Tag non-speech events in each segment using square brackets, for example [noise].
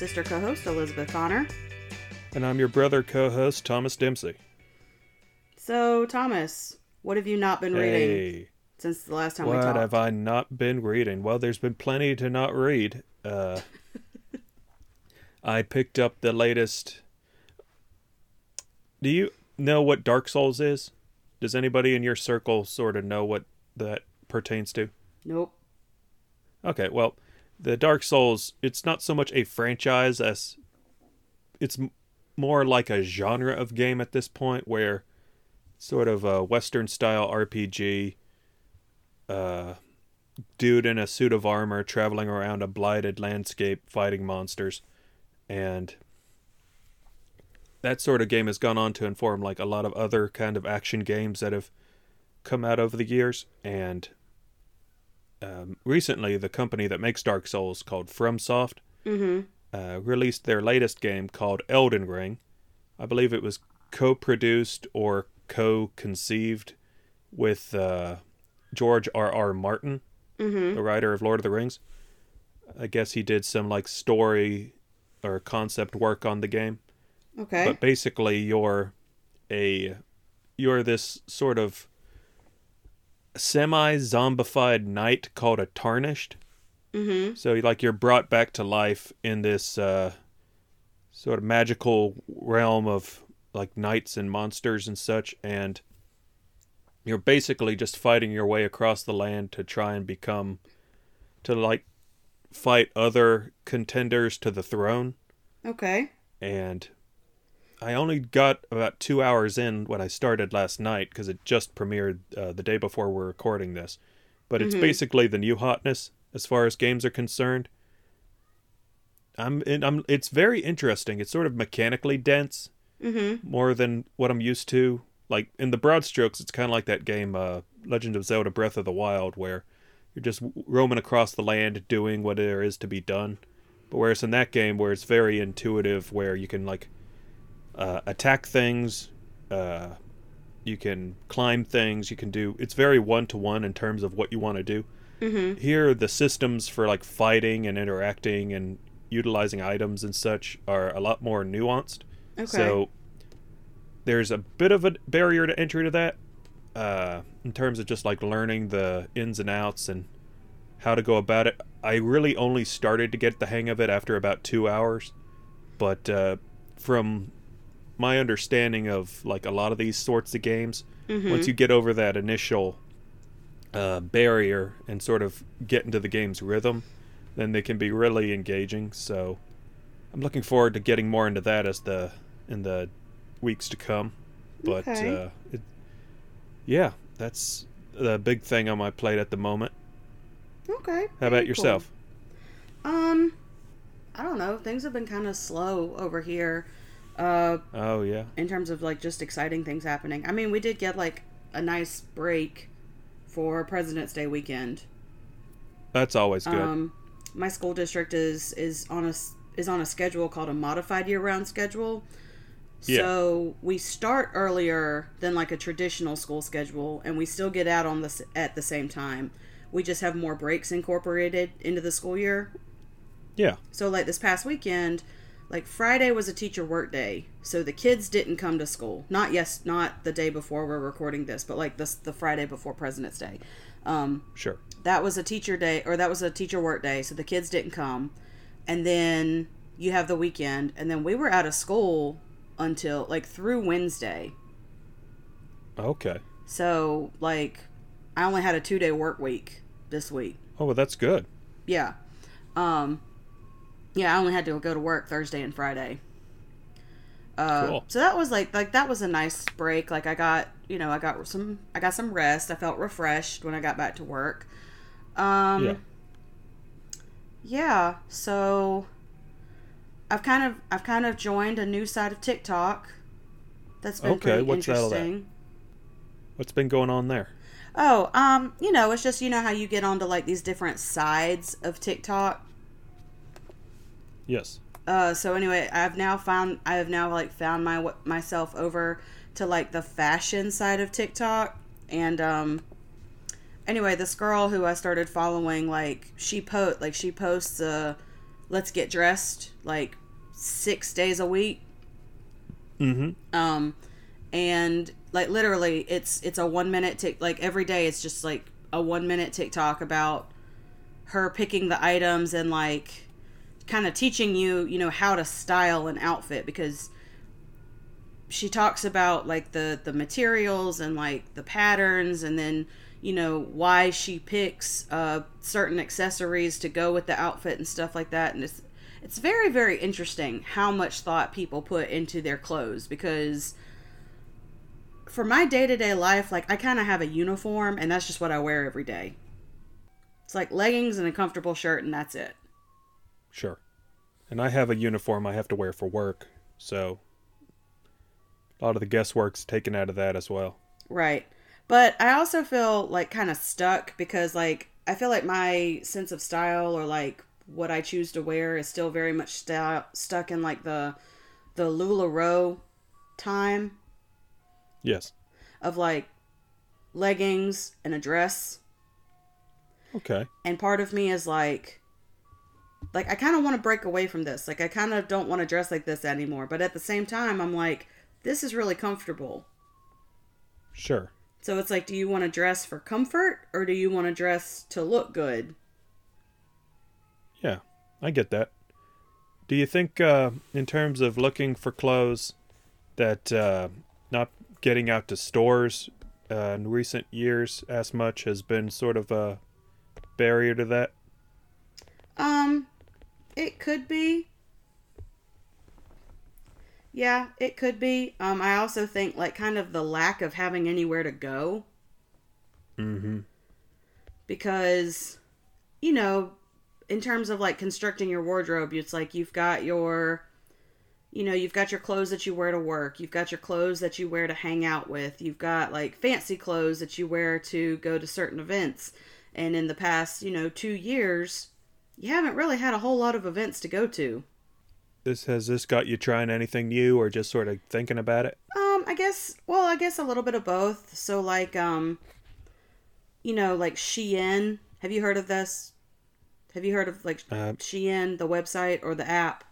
sister co host, Elizabeth Connor. And I'm your brother co host, Thomas Dempsey. So, Thomas, what have you not been reading since the last time what we talked? What have I not been reading? Well, there's been plenty to not read. Uh, [laughs] I picked up the latest. Do you know what Dark Souls is? Does anybody in your circle sort of know what that pertains to? Nope. Okay, well, the Dark Souls, it's not so much a franchise as it's more like a genre of game at this point where sort of a western style RPG uh dude in a suit of armor traveling around a blighted landscape fighting monsters. And that sort of game has gone on to inform like a lot of other kind of action games that have come out over the years. And um, recently the company that makes Dark Souls called FromSoft Mm uh, released their latest game called Elden Ring. I believe it was co-produced or co-conceived with uh, George R. R. Martin, hmm. Mm hmm. the writer of Lord of the Rings. I guess he did some like story or concept work on the game. Okay. But basically, you're a you're this sort of semi-zombified knight called a tarnished. mm hmm. So like you're brought back to life in this uh, sort of magical realm of like knights and monsters and such, and you're basically just fighting your way across the land to try and become to like fight other contenders to the throne. Okay. And I only got about two hours in when I started last night because it just premiered uh, the day before we're recording this. But it's Mhm. basically the new hotness as far as games are concerned. I'm, and I'm. It's very interesting. It's sort of mechanically dense, Mm hmm. more than what I'm used to. Like in the broad strokes, it's kind of like that game, uh, Legend of Zelda: Breath of the Wild, where you're just roaming across the land doing what there is to be done. But whereas in that game, where it's very intuitive, where you can like uh, attack things, uh, you can climb things, you can do. It's very one to one in terms of what you want to do. Mm Here, the systems for like fighting and interacting and utilizing items and such are a lot more nuanced. Okay. So there's a bit of a barrier to entry to that, uh, in terms of just like learning the ins and outs and how to go about it. I really only started to get the hang of it after about two hours, but uh, from my understanding of like a lot of these sorts of games, Mhm. once you get over that initial uh, barrier and sort of get into the game's rhythm, then they can be really engaging. So I'm looking forward to getting more into that as the in the weeks to come. But Okay. uh, it, yeah, that's the big thing on my plate at the moment. Okay. How about yourself? cool. Um, I don't know. Things have been kind of slow over here. Uh, Oh yeah, in terms of like just exciting things happening. I mean, we did get like a nice break for President's Day weekend. that's always good. Um, my school district is is on a is on a schedule called a modified year round schedule. Yeah. So we start earlier than like a traditional school schedule, and we still get out on this at the same time. We just have more breaks incorporated into the school year. yeah, So like this past weekend, like Friday was a teacher work day, so the kids didn't come to school. Not yes, not the day before we're recording this, but like this the Friday before President's Day. Um, sure. that was a teacher day or that was a teacher work day so the kids didn't come and then you have the weekend and then we were out of school until like through wednesday Okay. so like i only had a two day work week this week Oh, well, that's good. yeah um yeah i only had to go to work thursday and friday uh, Cool. so that was like like that was a nice break like i got you know i got some i got some rest i felt refreshed when i got back to work um yeah. yeah so i've kind of i've kind of joined a new side of tiktok that's been Okay, what's all that? interesting What's been going on there? oh um you know it's just you know how you get onto like these different sides of tiktok Yes. uh so anyway i've now found i have now like found my myself over to like the fashion side of tiktok and um anyway this girl who i started following like she post like she posts uh let's get dressed like six days a week. Mm-hmm. Um, and like literally, it's it's a one minute tick. Like every day, it's just like a one minute TikTok about her picking the items and like kind of teaching you, you know, how to style an outfit because she talks about like the the materials and like the patterns and then you know why she picks uh certain accessories to go with the outfit and stuff like that. And it's it's very very interesting how much thought people put into their clothes because for my day-to-day life like i kind of have a uniform and that's just what i wear every day. It's like leggings and a comfortable shirt and that's it Sure. And I have a uniform I have to wear for work, so a lot of the guesswork's taken out of that as well. Right. But I also feel like kind of stuck because like I feel like my sense of style or like what I choose to wear is still very much sta stuck in like the the LuLaRoe time Yes. of like leggings and a dress Okay. and part of me is like like I kind of want to break away from this. Like I kind of don't want to dress like this anymore, but at the same time I'm like this is really comfortable. Sure. So it's like, do you want to dress for comfort or do you want to dress to look good? Yeah, I get that. Do you think, uh, in terms of looking for clothes, that uh, not getting out to stores uh, in recent years as much has been sort of a barrier to that? Um, it could be. Yeah, it could be. Um, I also think like kind of the lack of having anywhere to go Mm-hmm. because, you know, in terms of like constructing your wardrobe, it's like you've got your, you know, you've got your clothes that you wear to work, you've got your clothes that you wear to hang out with, you've got like fancy clothes that you wear to go to certain events. And in the past, you know, two years, you haven't really had a whole lot of events to go to. This has this got you trying anything new, or just sort of thinking about it? Um, I guess. Well, I guess a little bit of both. So, like, um, you know, like Shein. Have you heard of this? Have you heard of like Uh, Shein, the website or the app?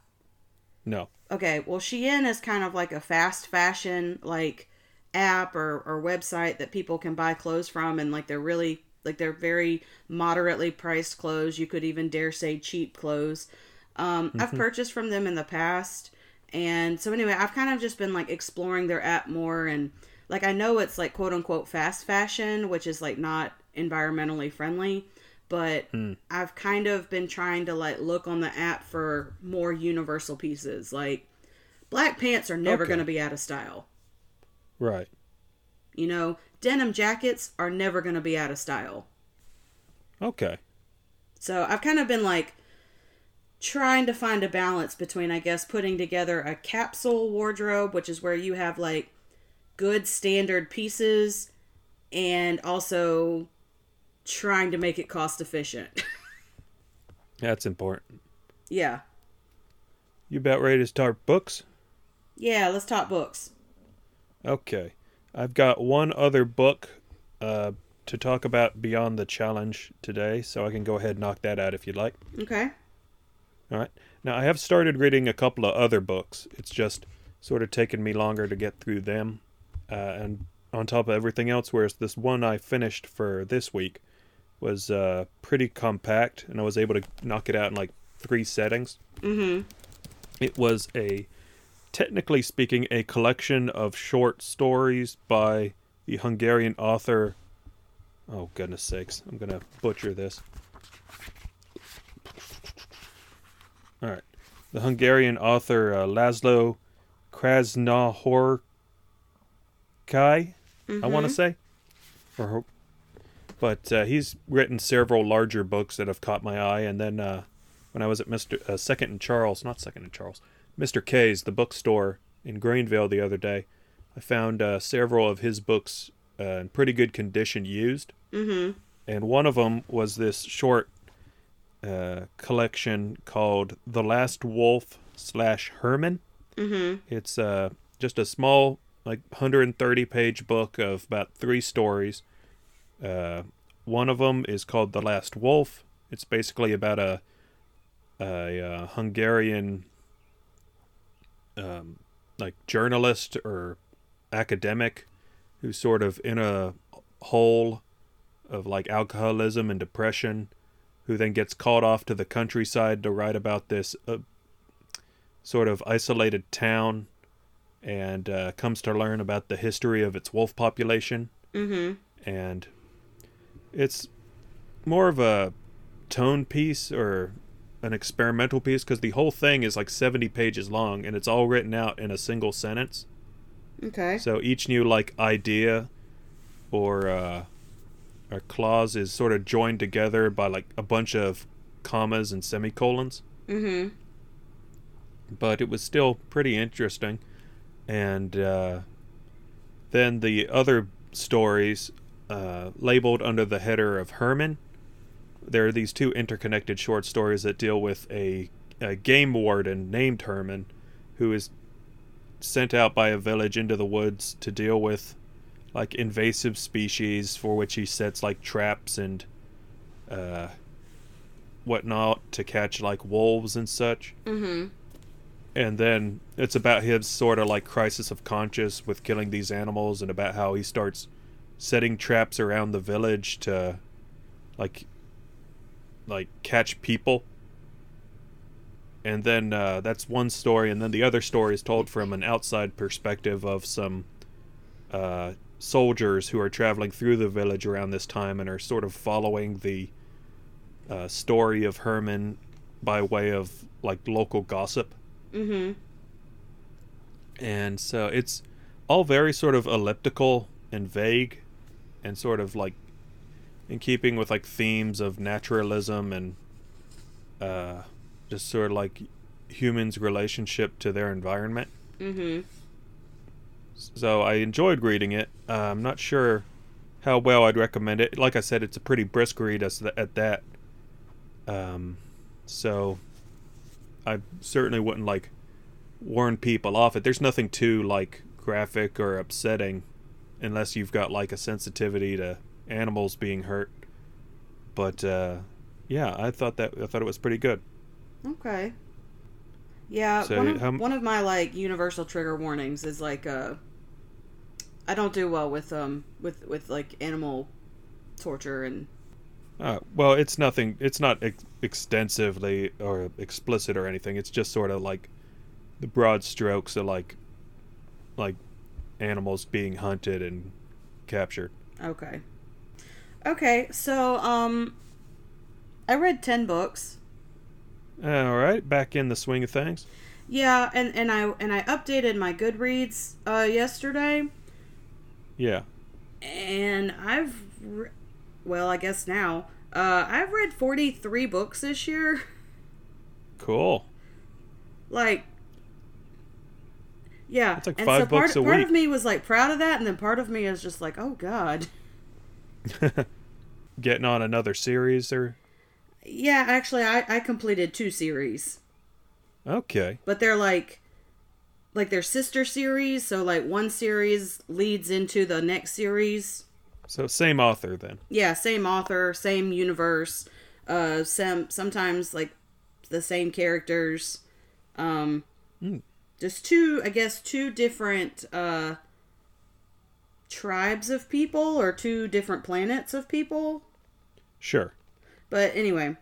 No. Okay, well, Shein is kind of like a fast fashion like app or or website that people can buy clothes from, and like they're really like they're very moderately priced clothes. You could even dare say cheap clothes. Um, I've purchased from them in the past, and so anyway, I've kind of just been like exploring their app more, and like I know it's like quote unquote fast fashion, which is like not environmentally friendly, but I've kind of been trying to like look on the app for more universal pieces. Like black pants are never Okay. going to be out of style. Right. You know, denim jackets are never going to be out of style. Okay. So I've kind of been like trying to find a balance between, I guess, putting together a capsule wardrobe, which is where you have like good standard pieces, and also trying to make it cost efficient. [laughs] That's important. yeah. You about ready to start books? Yeah, let's talk books. Okay. I've got one other book uh, to talk about beyond the challenge today, so I can go ahead and knock that out if you'd like. Okay. All right. Now, I have started reading a couple of other books. It's just sort of taken me longer to get through them. Uh, and on top of everything else, whereas this one I finished for this week was uh, pretty compact, and I was able to knock it out in like three settings. Mm-hmm. It was a, technically speaking, a collection of short stories by the Hungarian author. Oh, goodness sakes. I'm going to butcher this. All right. The Hungarian author uh, Laszlo Krasznahorkai, I want to say. Or, hope but uh, he's written several larger books that have caught my eye. And then uh, when I was at Mr. Uh, Second and Charles, not Second and Charles, Mr. K's, the bookstore in Greenville the other day, I found uh, several of his books uh, in pretty good condition used. Mm-hmm. And one of them was this short uh, collection called The Last Wolf slash Herman. Mm-hmm. It's uh, just a small, like 130 page book of about three stories. Uh, one of them is called The Last Wolf. It's basically about a a uh, Hungarian um, like journalist or academic who's sort of in a hole of like alcoholism and depression who then gets called off to the countryside to write about this uh, sort of isolated town and uh, comes to learn about the history of its wolf population Mm-hmm. and it's more of a tone piece or an experimental piece because the whole thing is like 70 pages long and it's all written out in a single sentence Okay. so each new like idea or uh or clause is sort of joined together by like a bunch of commas and semicolons Mm-hmm. but it was still pretty interesting and uh then the other stories uh, labeled under the header of Herman. There are these two interconnected short stories that deal with a, a game warden named Herman who is sent out by a village into the woods to deal with like invasive species for which he sets like traps and uh, whatnot to catch like wolves and such Mm-hmm. and then it's about his sort of like crisis of conscience with killing these animals and about how he starts setting traps around the village to like like catch people and then uh, that's one story and then the other story is told from an outside perspective of some uh, soldiers who are traveling through the village around this time and are sort of following the uh, story of herman by way of like local gossip Mm-hmm. and so it's all very sort of elliptical and vague and sort of like in keeping with like themes of naturalism and uh just sort of like humans relationship to their environment. Mm-hmm. so i enjoyed reading it. Uh, i'm not sure how well i'd recommend it. Like i said it's a pretty brisk read as th- at that. Um so i certainly wouldn't like warn people off it. There's nothing too like graphic or upsetting unless you've got like a sensitivity to animals being hurt but uh yeah i thought that i thought it was pretty good Okay. Yeah, So, one, of, how one of my like universal trigger warnings is like uh I don't do well with um with with like animal torture and Uh, well, it's nothing. It's not ex- extensively or explicit or anything. It's just sort of like the broad strokes of like, like animals being hunted and captured. okay. Okay, so um I read 10 books. All right, back in the swing of things. Yeah, and and I and I updated my Goodreads uh yesterday Yeah. and I've re- well, I guess now uh I've read 43 books this year. [laughs] Cool. like yeah That's like and five so part, books a part week. of me was like proud of that and then part of me is just like oh god [laughs] Getting on another series or yeah actually i i completed two series okay. but they're like like they're sister series so like one series leads into the next series So same author then. yeah same author same universe uh some sometimes like the same characters um Mm. just two i guess two different uh tribes of people or two different planets of people Sure. but anyway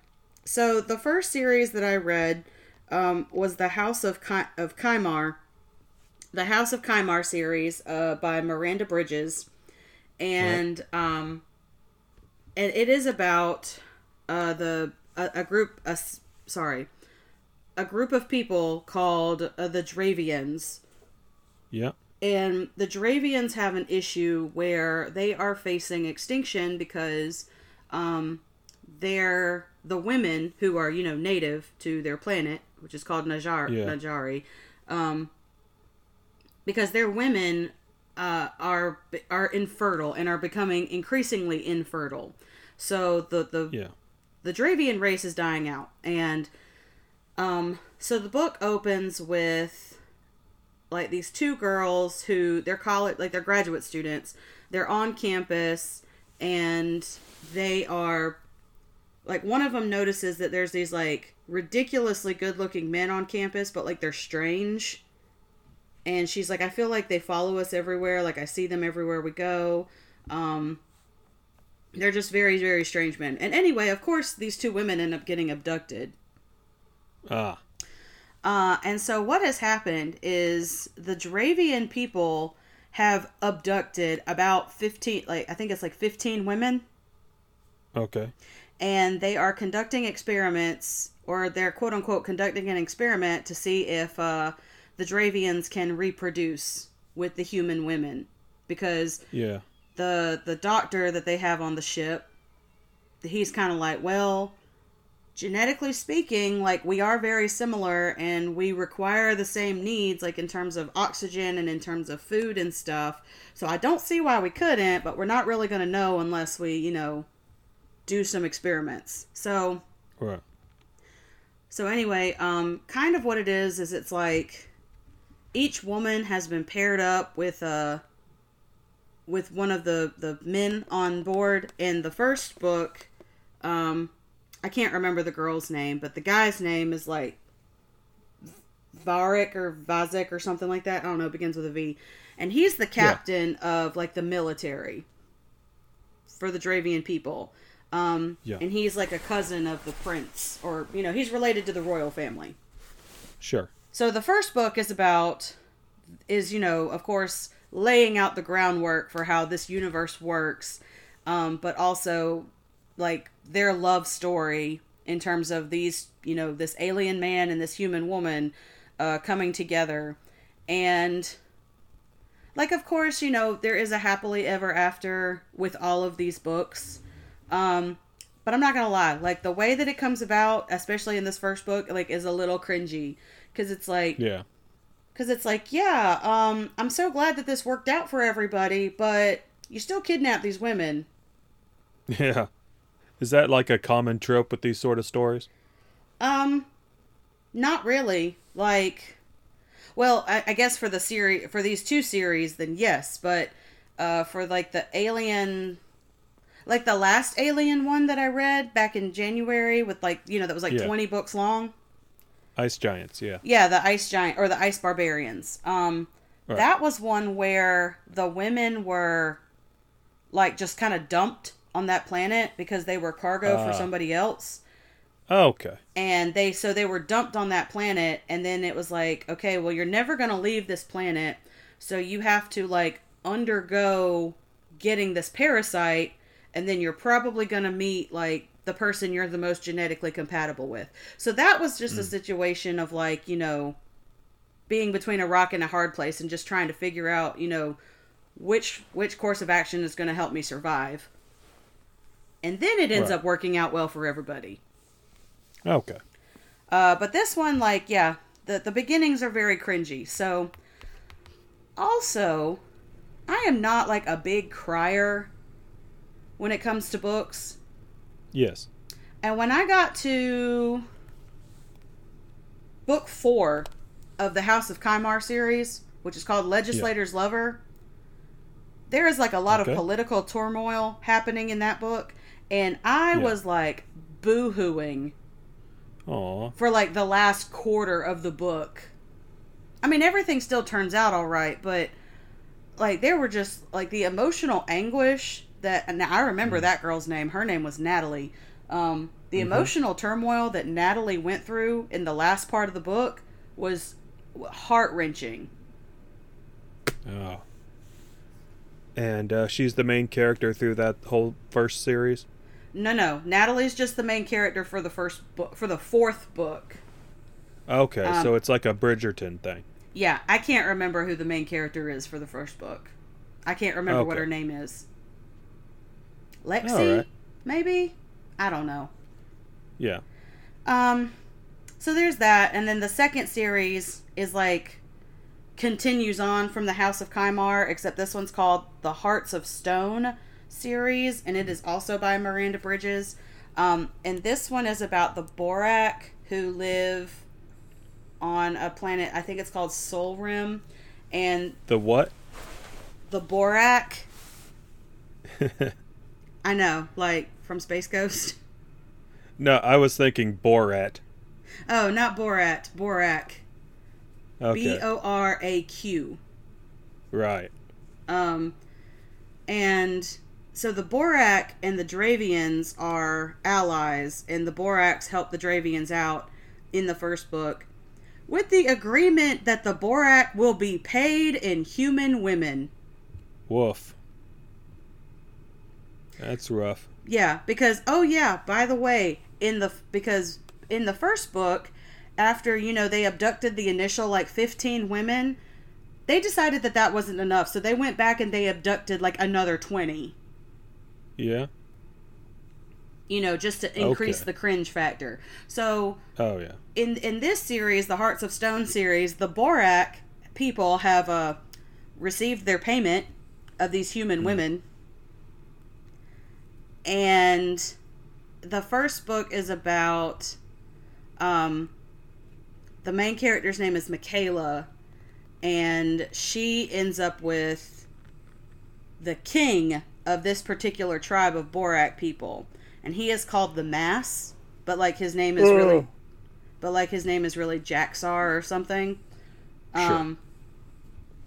so the first series that i read um, was the house of Ki- of Kymar, the house of Kymar series uh, by miranda bridges and um and it is about uh the a, a group a, sorry a group of people called uh, the Dravians Yeah. and the Dravians have an issue where they are facing extinction because um, they're the women who are you know native to their planet, which is called Najar Yeah. Najari, um, because their women uh, are are infertile and are becoming increasingly infertile. So the the Yeah. the Dravian race is dying out, and um, so the book opens with like these two girls who they're college like they're graduate students. They're on campus, and they are like one of them notices that there's these like ridiculously good looking men on campus, but like they're strange. And she's like, I feel like they follow us everywhere. Like I see them everywhere we go. Um, they're just very, very strange men. And anyway, of course, these two women end up getting abducted. Ah. Uh, and so what has happened is the Dravian people have abducted about 15, like, I think it's like 15 women. Okay. And they are conducting experiments, or they're quote unquote conducting an experiment to see if uh, the Dravians can reproduce with the human women. Because Yeah. the the doctor that they have on the ship he's kind of like well genetically speaking like we are very similar and we require the same needs like in terms of oxygen and in terms of food and stuff so i don't see why we couldn't but we're not really going to know unless we you know do some experiments so Right. so anyway, um, kind of what it is is it's like each woman has been paired up with a with one of the the men on board. In the first book, um, I can't remember the girl's name, but the guy's name is like Varek or Vazek or something like that. I don't know. It begins with a V, and he's the captain of like the military for the Dravian people. Um, Yeah. and he's like a cousin of the prince, or you know, he's related to the royal family. Sure. So the first book is about is you know of course laying out the groundwork for how this universe works, um, but also like their love story in terms of these you know this alien man and this human woman uh, coming together, and like of course you know there is a happily ever after with all of these books. Um, but I'm not gonna lie, like the way that it comes about, especially in this first book, like is a little cringy because it's like Yeah. because it's like yeah um i'm so glad that this worked out for everybody but you still kidnap these women [laughs] Yeah. Is that like a common trope with these sort of stories? um not really like well I, I guess for the series for these two series then yes but uh for like the alien like the last alien one that i read back in january with like you know that was like Yeah. 20 books long Ice giants, yeah. Yeah, the ice giant or the ice barbarians. Um Right. that was one where the women were like just kind of dumped on that planet because they were cargo for Ah. somebody else. Oh, okay. And they so they were dumped on that planet and then it was like, okay, well you're never going to leave this planet, so you have to like undergo getting this parasite and then you're probably going to meet like the person you're the most genetically compatible with. So that was just a situation of like, you know, being between a rock and a hard place and just trying to figure out, you know, which which course of action is going to help me survive. And then it ends Right. up working out well for everybody. Okay. Uh, but this one, like, yeah, the the beginnings are very cringy. So, also, I am not like a big crier when it comes to books. Yes. And when I got to book four of the House of Kymar series, which is called Legislator's Lover, there is like a lot Okay. of political turmoil happening in that book. And I Yeah. was like boo hooing for like the last quarter of the book. I mean, everything still turns out all right, but like there were just like the emotional anguish that and I remember that girl's name. Her name was Natalie. Um, the emotional turmoil that Natalie went through in the last part of the book was heart wrenching. Oh. And uh, she's the main character through that whole first series. No, no, Natalie's just the main character for the first book for the fourth book. Okay, Um, so it's like a Bridgerton thing. Yeah, I can't remember who the main character is for the first book. I can't remember what her name is. Lexi, Alright. maybe? I don't know. Yeah. Um so there's that and then the second series is like continues on from the House of Kymar except this one's called The Hearts of Stone series and it is also by Miranda Bridges. Um and this one is about the Boraq who live on a planet I think it's called Sol Rim and The what? the Boraq [laughs] I know, like from Space Ghost. no, I was thinking Borat. Oh, not Borat. Boraq. Okay. B O R A Q. right. Um, and so the Boraq and the Dravians are allies, and the Boraqs help the Dravians out in the first book with the agreement that the Boraq will be paid in human women. Woof. That's rough. Yeah, because oh yeah, by the way, in the because in the first book, after you know they abducted the initial like 15 women, they decided that that wasn't enough, so they went back and they abducted like another 20. Yeah. You know, just to increase Okay. the cringe factor. So Oh yeah. in in this series, the Hearts of Stone series, the Boraq people have uh, received their payment of these human women, and the first book is about um, the main character's name is Michaela, and she ends up with the king of this particular tribe of Boraq people, and he is called the Mass, but like his name is really Oh. but like his name is really Jaxar or something. Sure. Um,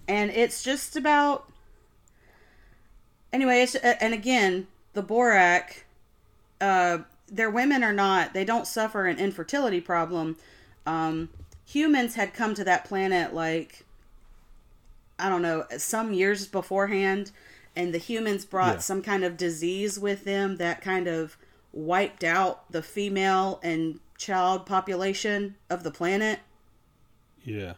and it's just about. Anyway, it's, and again, the Boraq, uh, their women are not, they don't suffer an infertility problem. Um, humans had come to that planet like, I don't know, some years beforehand, and the humans brought Yeah. some kind of disease with them that kind of wiped out the female and child population of the planet. Yeah.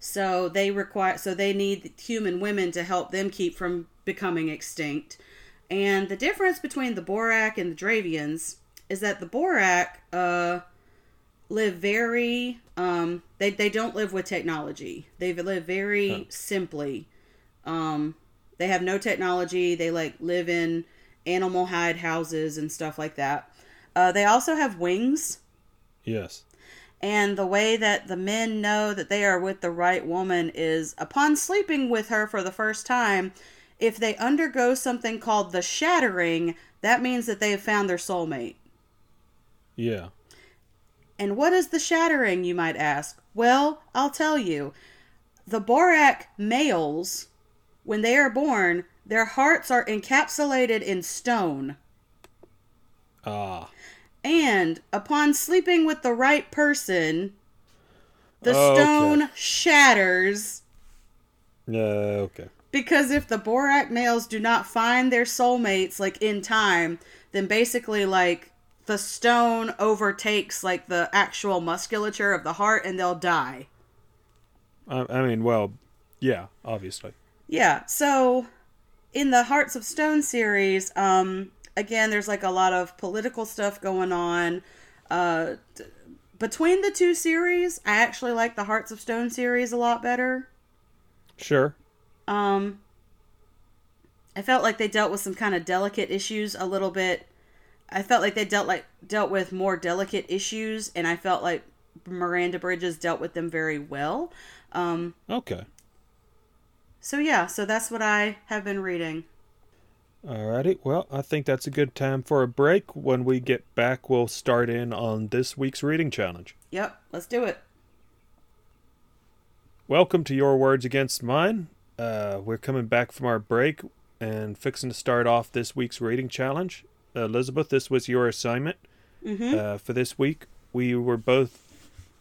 So they require so they need human women to help them keep from becoming extinct. And the difference between the Boraq and the Dravians is that the Boraq uh live very um they they don't live with technology. They live very Huh. simply. Um they have no technology. They like live in animal hide houses and stuff like that. Uh they also have wings. Yes. And the way that the men know that they are with the right woman is upon sleeping with her for the first time, if they undergo something called the shattering, that means that they have found their soulmate. Yeah. And what is the shattering, you might ask? Well, I'll tell you. The Boraq males, when they are born, their hearts are encapsulated in stone. Ah. And upon sleeping with the right person, the Okay. stone shatters Yeah. okay. because if the Boraq males do not find their soulmates like in time, then basically like the stone overtakes like the actual musculature of the heart and they'll die. I, I mean, well, yeah, obviously. Yeah, so in the Hearts of Stone series, um, again, there's like a lot of political stuff going on. Uh, t- between the two series, I actually like the Hearts of Stone series a lot better. Sure. Um, I felt like they dealt with some kind of delicate issues a little bit. I felt like they dealt like dealt with more delicate issues, and I felt like Miranda Bridges dealt with them very well. Um, Okay. So yeah, so that's what I have been reading. Alrighty. Well, I think that's a good time for a break. When we get back, we'll start in on this week's reading challenge. Yep, let's do it. Welcome to Your Words Against Mine. Uh, we're coming back from our break and fixing to start off this week's reading challenge. Elizabeth, this was your assignment Mm-hmm. uh, for this week. We were both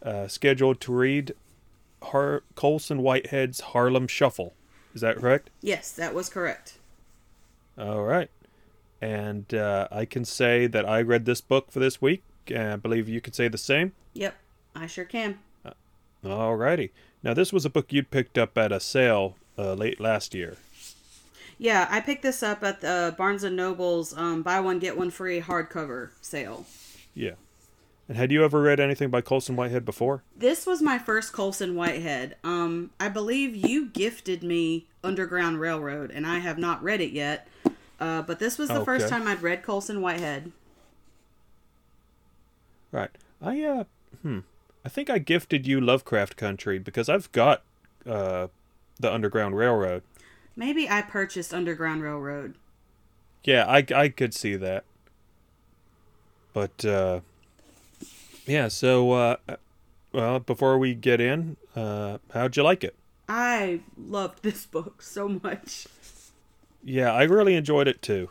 uh, scheduled to read Har- Colson Whitehead's Harlem Shuffle. Is that correct? yes, that was correct. All right. And uh, I can say that I read this book for this week. And I believe you could say the same. Yep, I sure can. All righty. Now, this was a book you'd picked up at a sale uh, late last year. Yeah, I picked this up at the Barnes and Noble's um, buy one get one free hardcover sale. Yeah. And had you ever read anything by Colson Whitehead before? This was my first Colson Whitehead. Um, I believe you gifted me Underground Railroad, and I have not read it yet. Uh, but this was the first time I'd read Colson Whitehead. Right. I uh hmm. I think I gifted you Lovecraft Country because I've got uh the Underground Railroad. Maybe I purchased Underground Railroad. Yeah, I I could see that. But uh Yeah. So, uh, well, before we get in, uh, how'd you like it? I loved this book so much. Yeah, I really enjoyed it too.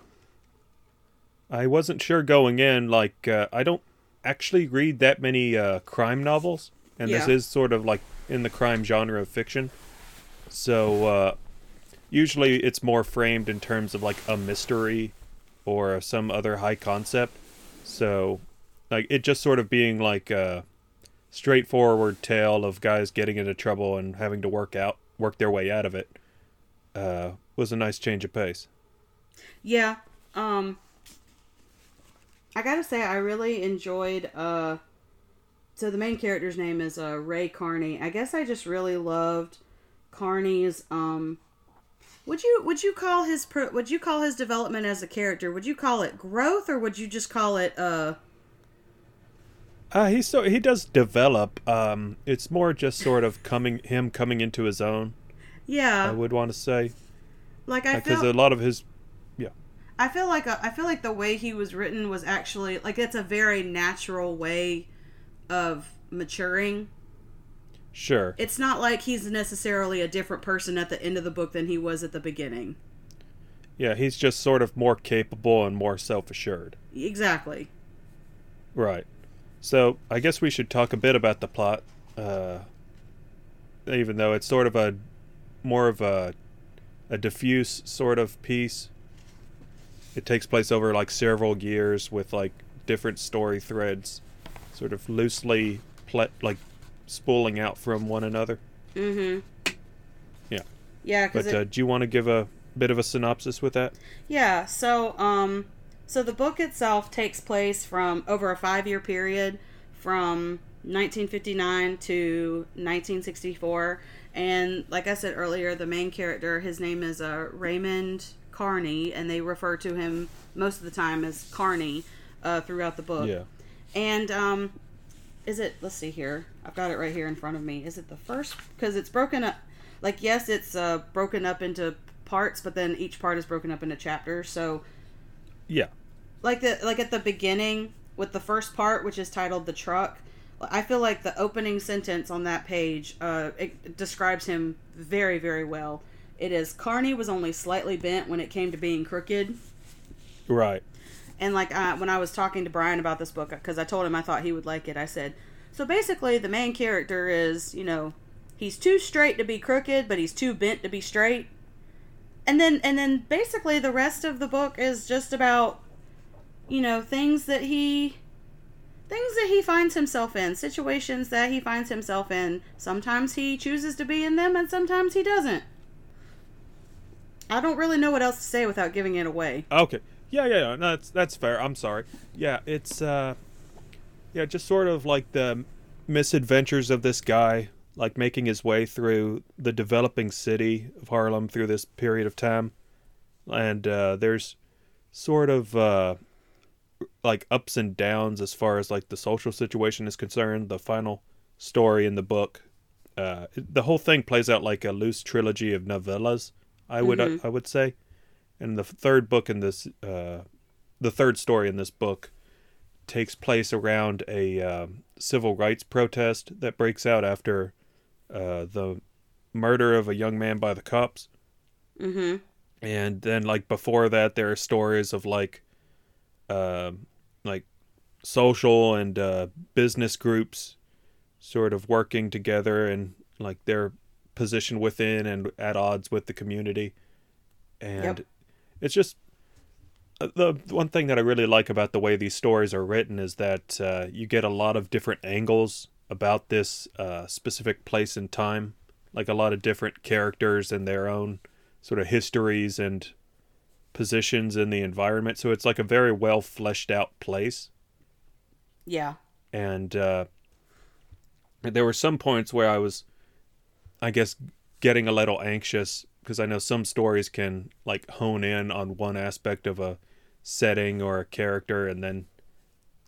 I wasn't sure going in, like, uh, I don't actually read that many uh, crime novels, and this is sort of like in the crime genre of fiction. So, uh, usually it's more framed in terms of like a mystery or some other high concept. So, like, it just sort of being like a straightforward tale of guys getting into trouble and having to work out, work their way out of it, uh, was a nice change of pace. Yeah. Um I got to say I really enjoyed uh so the main character's name is uh Ray Carney. I guess I just really loved Carney's um would you would you call his would you call his development as a character? Would you call it growth or would you just call it uh Uh, he so he does develop. Um, it's more just sort of coming him coming into his own. Yeah, I would want to say like I because feel a lot of his, yeah, I feel like uh, I feel like the way he was written was actually like it's a very natural way of maturing. sure, It's not like he's necessarily a different person at the end of the book than he was at the beginning. yeah, he's just sort of more capable and more self assured. Exactly. Right. So I guess we should talk a bit about the plot, uh, even though it's sort of a more of a a diffuse sort of piece. It takes place over like several years with like different story threads, sort of loosely ple- like spooling out from one another. Mm-hmm. Yeah. Yeah, because But uh, do you want to give a bit of a synopsis with that? yeah. So um, so the book itself takes place from over a five year period from 1959 to 1964, and like I said earlier, the main character, his name is uh, Raymond Carney, and they refer to him most of the time as Carney uh, throughout the book. Yeah. And um, is it? Let's see here. I've got it right here in front of me. Is it the first? Because it's broken up. Like yes, it's uh, broken up into parts, but then each part is broken up into chapters. So Yeah. Like the like at the beginning with the first part, which is titled "The Truck." I feel like the opening sentence on that page uh, it describes him very very well. It is Carney was only slightly bent when it came to being crooked. Right. And like uh, when I was talking to Brian about this book, because I told him I thought he would like it, I said, so basically the main character is, you know, he's too straight to be crooked, but he's too bent to be straight. And then and then basically the rest of the book is just about, you know, things that he things that he finds himself in, situations that he finds himself in. Sometimes he chooses to be in them and sometimes he doesn't. I don't really know what else to say without giving it away. Okay. Yeah, yeah, yeah. No, that's that's fair. I'm sorry. Yeah, it's uh yeah, just sort of like the misadventures of this guy like making his way through the developing city of Harlem through this period of time. And uh there's sort of uh like ups and downs as far as like the social situation is concerned. The final story in the book uh the whole thing plays out like a loose trilogy of novellas, I would Mhm. I would say and the third book in this uh, the third story in this book takes place around a um, civil rights protest that breaks out after uh, the murder of a young man by the cops Mm-hmm. and then like before that there are stories of like um like social and uh, business groups sort of working together and like their position within and at odds with the community and Yep. it's just uh, the one thing that I really like about the way these stories are written is that uh, you get a lot of different angles about this uh, specific place and time, like a lot of different characters and their own sort of histories and positions in the environment. So it's like a very well fleshed out place Yeah. and uh, there were some points where I was, I guess, getting a little anxious because I know some stories can like hone in on one aspect of a setting or a character, and then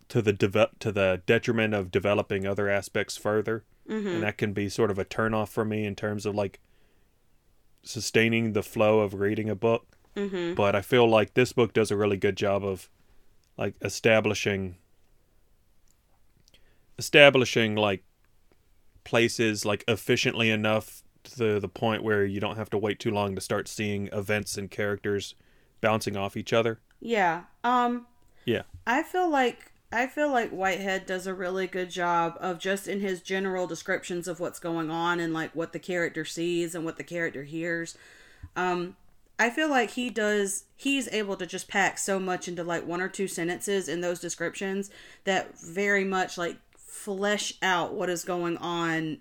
to the deve- to the detriment of developing other aspects further, Mm-hmm. and that can be sort of a turnoff for me in terms of like sustaining the flow of reading a book Mm-hmm. but I feel like this book does a really good job of like establishing establishing like places like efficiently enough to the point where you don't have to wait too long to start seeing events and characters bouncing off each other. Yeah. Um Yeah. I feel like I feel like Whitehead does a really good job of just in his general descriptions of what's going on and like what the character sees and what the character hears. Um I feel like he does he's able to just pack so much into like one or two sentences in those descriptions that very much like flesh out what is going on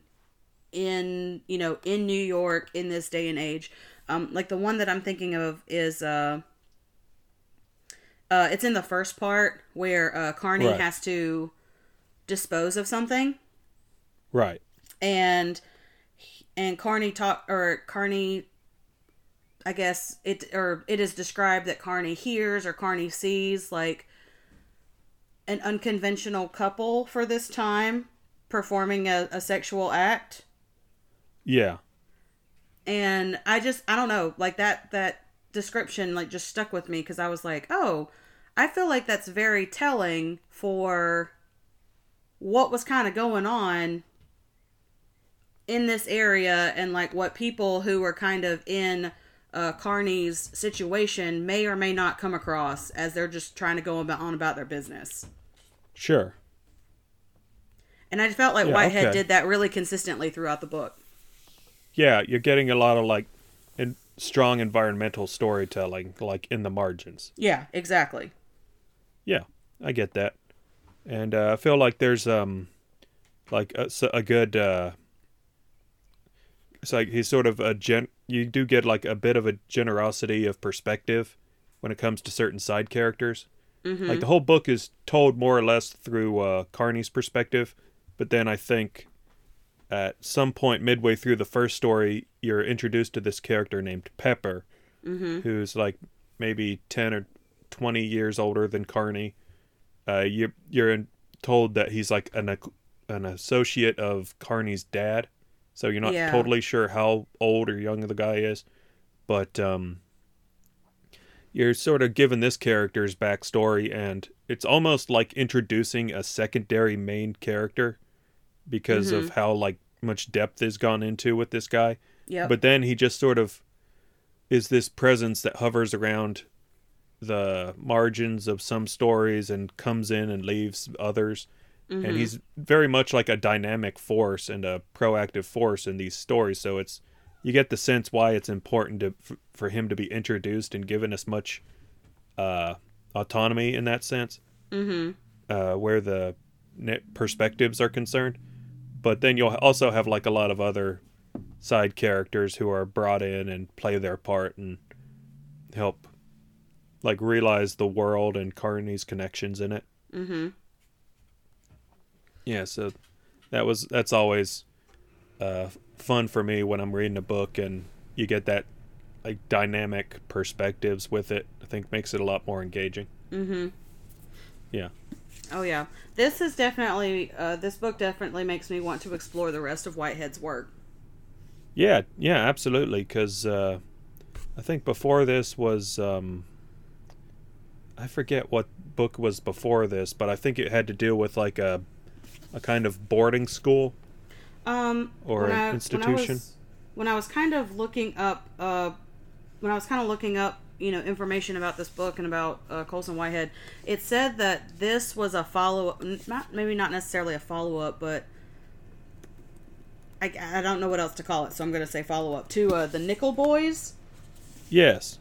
in you know in New York in this day and age. Um, like the one that I'm thinking of is uh, uh, it's in the first part where uh, Carney Right. has to dispose of something, Right. and and Carney talk or Carney. I guess it or it is described that Carney hears or Carney sees like an unconventional couple for this time performing a, a sexual act Yeah. and i just i don't know like that that description like just stuck with me because i was like oh i feel like that's very telling for what was kind of going on in this area and like what people who were kind of in uh, carney's situation may or may not come across as they're just trying to go about on about their business Sure. and i felt like Yeah, whitehead okay. did that really consistently throughout the book Yeah, you're getting a lot of like in, strong environmental storytelling like in the margins. yeah exactly Yeah, I get that. And uh, I feel like there's um like a good uh it's like he's sort of a gen you do get like a bit of a generosity of perspective when it comes to certain side characters. Like the whole book is told more or less through uh, Carney's perspective, but then I think at some point midway through the first story, you're introduced to this character named Pepper, who's like maybe ten or twenty years older than Carney. Uh, you you're told that he's like an an associate of Carney's dad, so you're not Yeah. totally sure how old or young the guy is, but um, you're sort of given this character's backstory, and it's almost like introducing a secondary main character because of how like much depth has gone into with this guy. yep But then he just sort of is this presence that hovers around the margins of some stories and comes in and leaves others. And he's very much like a dynamic force and a proactive force in these stories. So it's you get the sense why it's important to for him to be introduced and given as much uh, autonomy in that sense, mm-hmm. uh, where the perspectives are concerned. But then you'll also have like a lot of other side characters who are brought in and play their part and help like realize the world and Carney's connections in it. mm-hmm Yeah, so that was that's always uh, fun for me when I'm reading a book and you get that like dynamic perspectives with it. I think makes it a lot more engaging. mm-hmm Yeah. Oh yeah, this is definitely uh, this book definitely makes me want to explore the rest of Whitehead's work. Yeah, yeah, absolutely. Because uh, I think before this was, um, I forget what book was before this, but I think it had to do with like a, a kind of boarding school. Um, Or an I- When institution? I, was, when I was kind of looking up, uh, when I was kind of looking up, you know, information about this book and about uh, Colson Whitehead, it said that this was a follow up, not maybe not necessarily a follow up, but I, I don't know what else to call it, so I'm going to say follow up to uh, the Nickel Boys, Yes.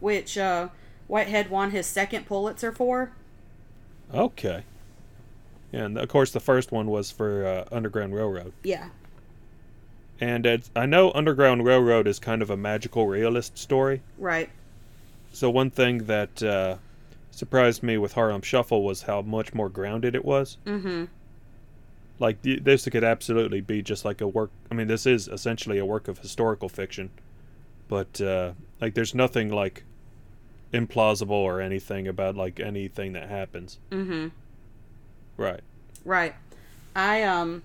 which uh, Whitehead won his second Pulitzer for. Okay. And of course, the first one was for uh, Underground Railroad. Yeah. And it's, I know Underground Railroad is kind of a magical realist story. Right. So one thing that uh, surprised me with Harlem Shuffle was how much more grounded it was. Mm-hmm. Like this could absolutely be just like a work. I mean, this is essentially a work of historical fiction, but uh, like there's nothing like implausible or anything about like anything that happens. Mm-hmm. Right. Right. I um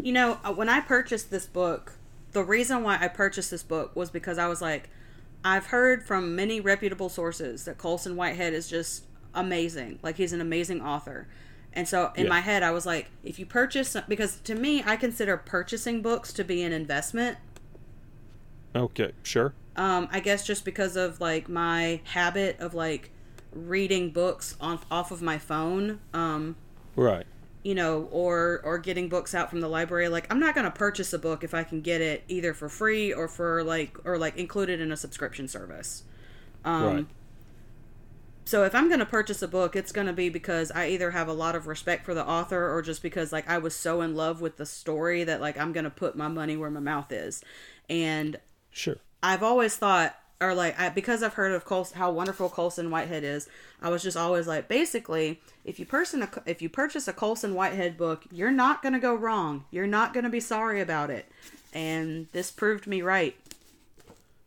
You know, uh, when I purchased this book, the reason why I purchased this book was because I was like I've heard from many reputable sources that Colson Whitehead is just amazing. Like he's an amazing author. And so in Yeah. my head, I was like, if you purchase, because to me, I consider purchasing books to be an investment. Okay, sure. Um, I guess just because of like my habit of like reading books on off of my phone. Um, Right. you know, or or getting books out from the library. Like I'm not gonna purchase a book if I can get it either for free or for like or like included in a subscription service. Um, right. So if I'm gonna purchase a book, it's gonna be because I either have a lot of respect for the author or just because like I was so in love with the story that like I'm gonna put my money where my mouth is. And Sure. I've always thought, or like, I, because I've heard of Colson, how wonderful Colson Whitehead is, I was just always like, basically, if you person a, if you purchase a Colson Whitehead book, you're not gonna go wrong. You're not gonna be sorry about it, and this proved me right.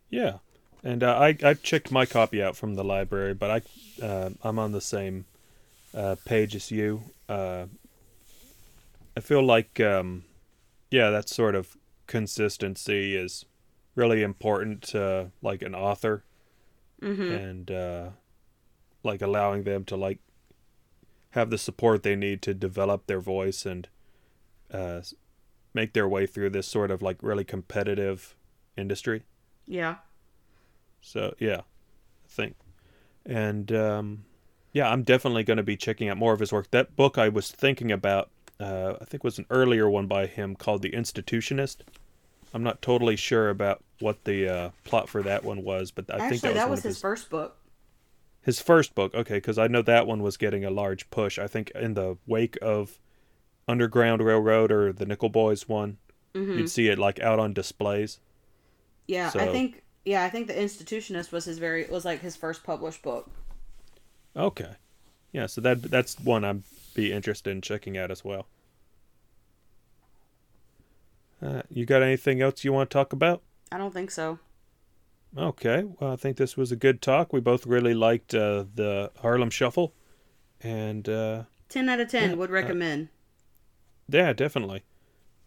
Yeah, and uh, I I checked my copy out from the library, but I uh, I'm on the same uh, page as you. Uh, I feel like um, yeah, that sort of consistency is really important to like an author, Mm-hmm. and uh, like allowing them to like have the support they need to develop their voice and uh, make their way through this sort of like really competitive industry. Yeah. So yeah, I think, and um, yeah, I'm definitely going to be checking out more of his work. That book I was thinking about, uh, I think was an earlier one by him called The Intuitionist. I'm not totally sure about what the uh, plot for that one was, but I Actually, think that was, that was his his first book. his first book. Okay, because I know that one was getting a large push. I think in the wake of Underground Railroad or the Nickel Boys one, Mm-hmm. you'd see it like out on displays. Yeah, I think. Yeah, I think The Intuitionist was his very was like his first published book. Okay. Yeah, so that that's one I'd be interested in checking out as well. Uh, you got anything else you want to talk about? I don't think so. Okay, well, I think this was a good talk. We both really liked uh, the Harlem Shuffle, and uh, Ten out of ten Yeah, would uh, recommend. yeah, definitely.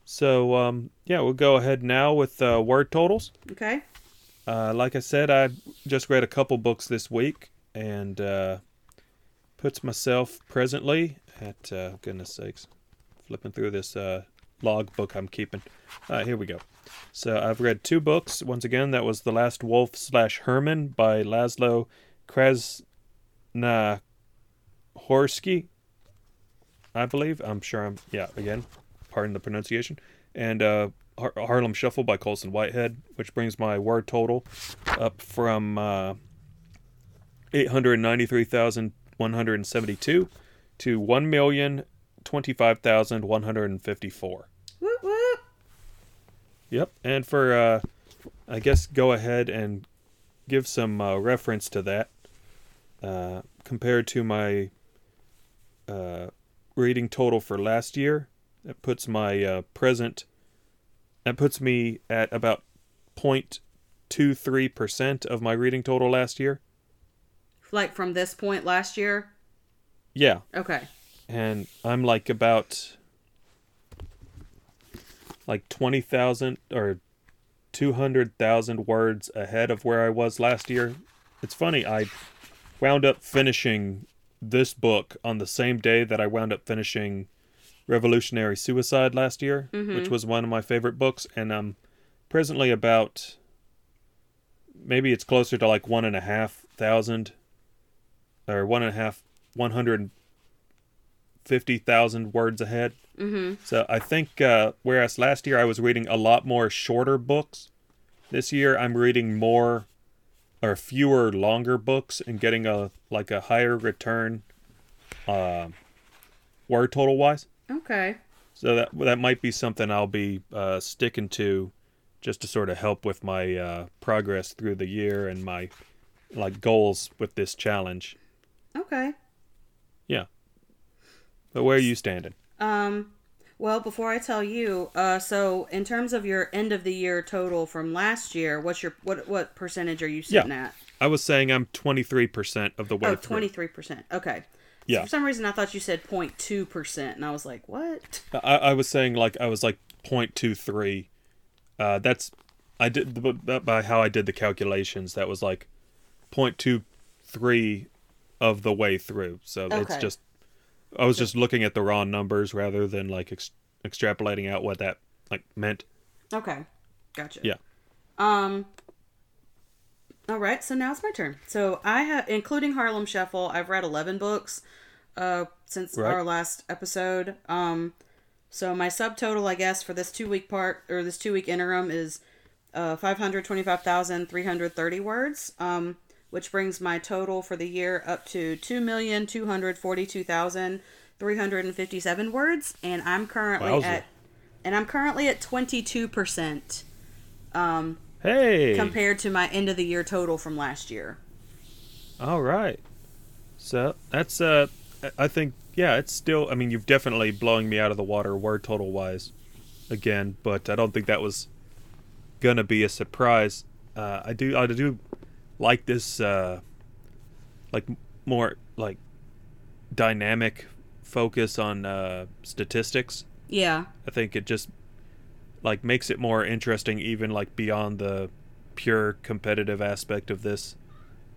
So, um, yeah, we'll go ahead now with uh, word totals. okay. Uh, like I said, I just read a couple books this week, and uh, puts myself presently at uh, goodness sakes, flipping through this uh, log book I'm keeping. Uh, here we go. So I've read two books. Once again, that was The Last Wolf slash Herman by Laszlo Krasnohorsky. I believe. I'm sure I'm. Yeah. Again, pardon the pronunciation. And uh, Har- Harlem Shuffle by Colson Whitehead, which brings my word total up from uh, 893,172 to 1,025,154. Whoop whoop. Yep. And for, uh, I guess, go ahead and give some uh, reference to that uh, compared to my uh, reading total for last year. That puts my uh, present. That puts me at about 0.23% of my reading total last year. Like from this point last year. Yeah. Okay. And I'm like about like 20,000 or 200,000 words ahead of where I was last year. It's funny, I wound up finishing this book on the same day that I wound up finishing Revolutionary Suicide last year, mm-hmm. which was one of my favorite books, and I'm presently about maybe it's closer to like one and a half thousand or one and a half one hundred fifty thousand words ahead. Mm-hmm. So I think uh, whereas last year I was reading a lot more shorter books, this year I'm reading more or fewer longer books and getting a like a higher return, uh, word total wise. Okay. So that that might be something I'll be uh, sticking to, just to sort of help with my uh, progress through the year and my like goals with this challenge. Okay. Yeah. But where are you standing? Um, well, before I tell you, uh, so in terms of your end of the year total from last year, what's your what what percentage are you sitting at? I was saying I'm 23% of the way Oh, 23 percent. Okay. Yeah. For some reason, I thought you said 0.2 percent, and I was like, what? I, I was saying like I was like 0.23. Uh, that's I did but by how I did the calculations. That was like 0.23 of the way through. So it's just I was just looking at the raw numbers rather than like ex- extrapolating out what that like meant. Okay. Gotcha. Yeah. Um. All right, so now it's my turn. So I have, including Harlem Shuffle, I've read eleven books, uh, since Right. our last episode. Um, so my subtotal, I guess, for this two week part or this two week interim is, uh, five hundred twenty five thousand three hundred thirty words. Um, which brings my total for the year up to two million two hundred forty two thousand three hundred and fifty seven words, and I'm currently Wowza. at, and I'm currently at twenty two percent Hey. compared to my end of the year total from last year. All right. So that's uh, I think yeah, it's still. I mean, you've definitely blowing me out of the water word total wise, again. But I don't think that was gonna be a surprise. Uh, I do I do like this uh, like more like dynamic focus on uh, statistics. Yeah. I think it just like makes it more interesting even like beyond the pure competitive aspect of this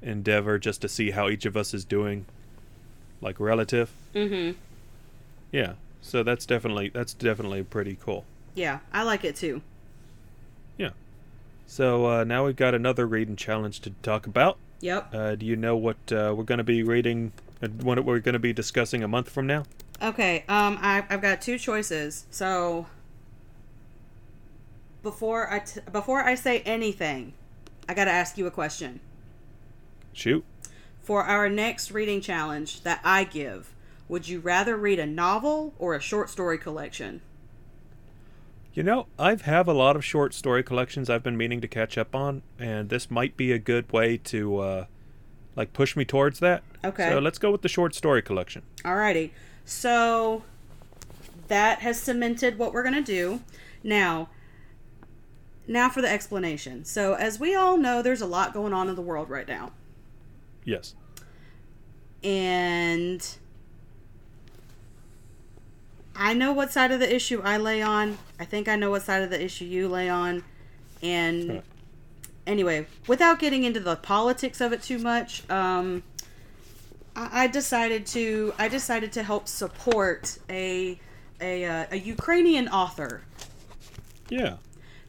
endeavor just to see how each of us is doing like relative. Mhm. Yeah. So that's definitely that's definitely pretty cool. Yeah, I like it too. So uh, now we've got another reading challenge to talk about. Yep. Uh, do you know what uh, we're going to be reading? Uh, what we're going to be discussing a month from now? Okay. Um, I, I've got two choices. So before I t- before I say anything, I got to ask you a question. Shoot. For our next reading challenge that I give, would you rather read a novel or a short story collection? You know, I have a lot of short story collections I've been meaning to catch up on, and this might be a good way to, uh, like, push me towards that. Okay. So let's go with the short story collection. Alrighty. So that has cemented what we're gonna do. Now, now for the explanation. So as we all know, there's a lot going on in the world right now, Yes. and I know what side of the issue I lay on. I think I know what side of the issue you lay on, and anyway, without getting into the politics of it too much, um, I, I decided to I decided to help support a a, uh, a Ukrainian author. Yeah.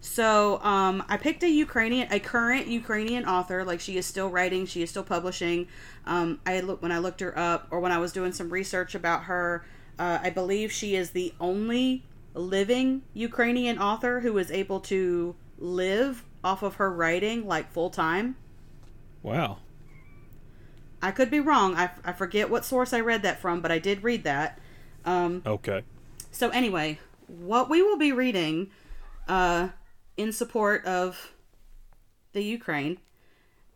So um, I picked a Ukrainian, a current Ukrainian author. Like she is still writing, she is still publishing. Um, I look when I looked her up, or when I was doing some research about her. Uh, I believe she is the only living Ukrainian author who is able to live off of her writing like full time. Wow. I could be wrong. I, I forget what source I read that from, but I did read that. Um, Okay. so anyway, what we will be reading uh, in support of the Ukraine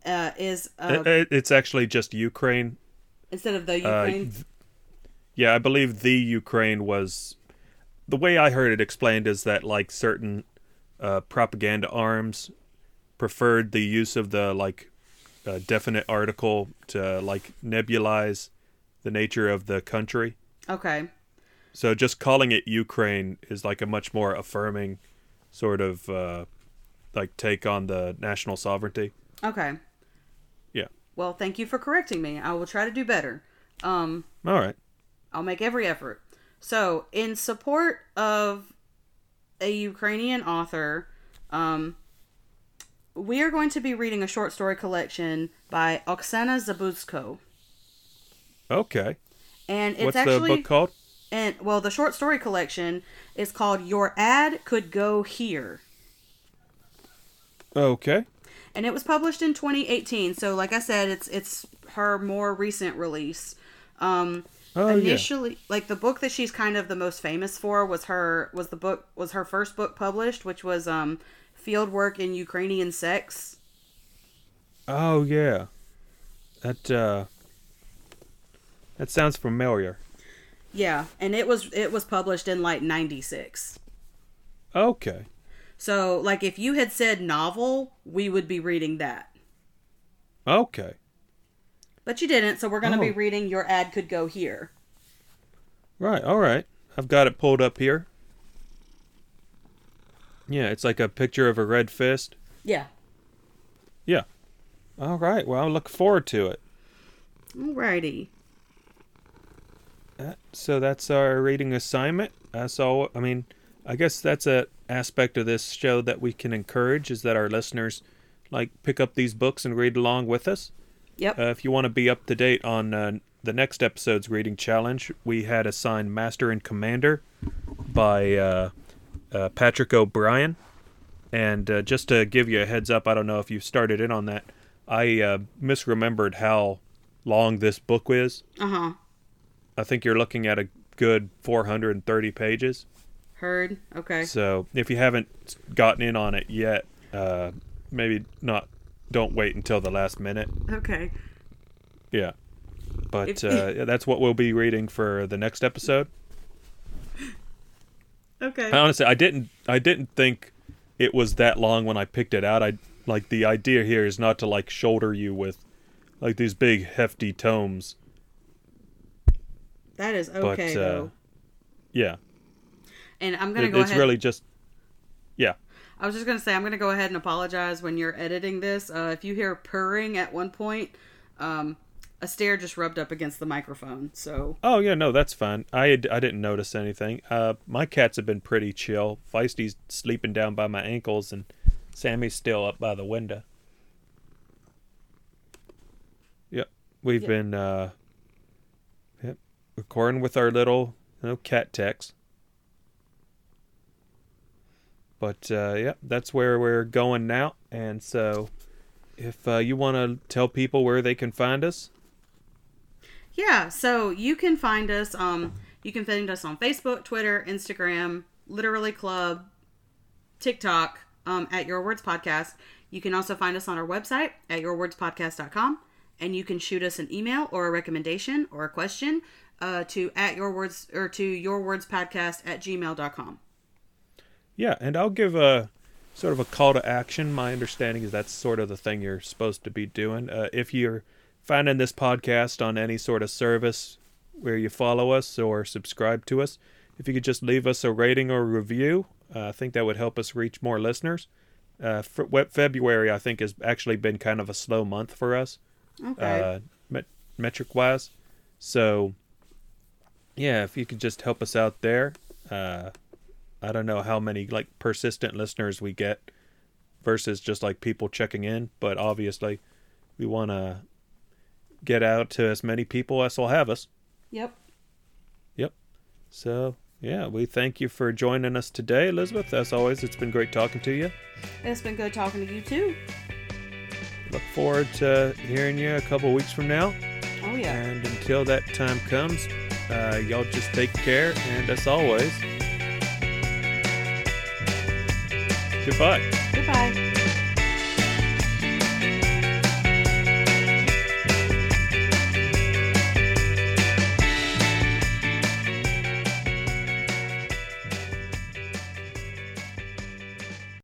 uh, is uh, It- it- it's actually just Ukraine. instead of the Uh, Ukraine. th- yeah, I believe the Ukraine was. The way I heard it explained is that, like, certain uh, propaganda arms preferred the use of the, like, uh, definite article to, like, nebulize the nature of the country. okay, So just calling it Ukraine is like a much more affirming sort of uh, like take on the national sovereignty. okay. Yeah. Well, thank you for correcting me. I will try to do better. Um, All right. I'll make every effort. So, in support of a Ukrainian author, um, we are going to be reading a short story collection by Oksana Zabuzko. Okay. And it's What's actually the book called? and well, the short story collection is called Your Ad Could Go Here. Okay. And it was published in 2018. So like I said, it's it's her more recent release. Um Oh yeah. initially like the book that she's kind of the most famous for was her was the book was her first book published which was um field work in ukrainian sex Oh yeah. That uh That sounds familiar. yeah and it was it was published in like 96 Okay. so like if you had said novel we would be reading that Okay. But you didn't so we're going to be Oh. reading your ad could go here Right. All right. I've got it pulled up here. Yeah, it's like a picture of a red fist. yeah Yeah. All right. Well, I look forward to it. Alrighty. Uh, so that's our reading assignment. Uh, so I mean, I guess that's a aspect of this show that we can encourage is that our listeners like pick up these books and read along with us. Yep. Uh, if you want to be up to date on uh, the next episode's reading challenge, we had assigned Master and Commander by uh, uh, Patrick O'Brian. And uh, just to give you a heads up, I don't know if you started in on that. I uh, misremembered how long this book is. Uh huh. I think you're looking at a good 430 pages. Heard. Okay. So if you haven't gotten in on it yet, uh, maybe not. Don't wait until the last minute. Okay. Yeah. But If- uh, [laughs] that's what we'll be reading for the next episode. Okay. Honestly, I didn't. I didn't think it was that long when I picked it out. I like the idea here is not to like shoulder you with like these big hefty tomes. that is But okay uh, though. yeah, And I'm gonna It- go it's ahead. really just yeah. I was just gonna say I'm gonna go ahead and apologize when you're editing this. Uh, if you hear purring at one point, um, a stair just rubbed up against the microphone. So Oh yeah, no, that's fine. I had, I didn't notice anything. Uh, my cats have been pretty chill. Feisty's sleeping down by my ankles, and Sammy's still up by the window. Yep, we've Yep. been uh, yep, recording with our little you know, cat techs. But uh, yeah, that's where we're going now. And so, if uh, you want to tell people where they can find us, yeah, so you can find us. Um, you can find us on Facebook, Twitter, Instagram, Literally Club, TikTok. Um, at Your Words Podcast. You can also find us on our website at yourwordspodcast.com, and you can shoot us an email or a recommendation or a question uh, to at your words or to your words podcast at gmail.com. Yeah, and I'll give a sort of a call to action. My understanding is that's sort of the thing you're supposed to be doing. Uh, if you're finding this podcast on any sort of service where you follow us or subscribe to us, if you could just leave us a rating or review, uh, I think that would help us reach more listeners. Uh, February, I think, has actually been kind of a slow month for us, Okay. uh, met, metric wise. So, yeah, if you could just help us out there. I don't know how many like persistent listeners we get versus just like people checking in, but obviously we want to get out to as many people as will have us. Yep. Yep. So, yeah, we thank you for joining us today, Elizabeth. As always, it's been great talking to you. It's been good talking to you too. Look forward to hearing you a couple weeks from now. Oh yeah. And until that time comes, uh, y'all just take care. And as always, goodbye. Goodbye.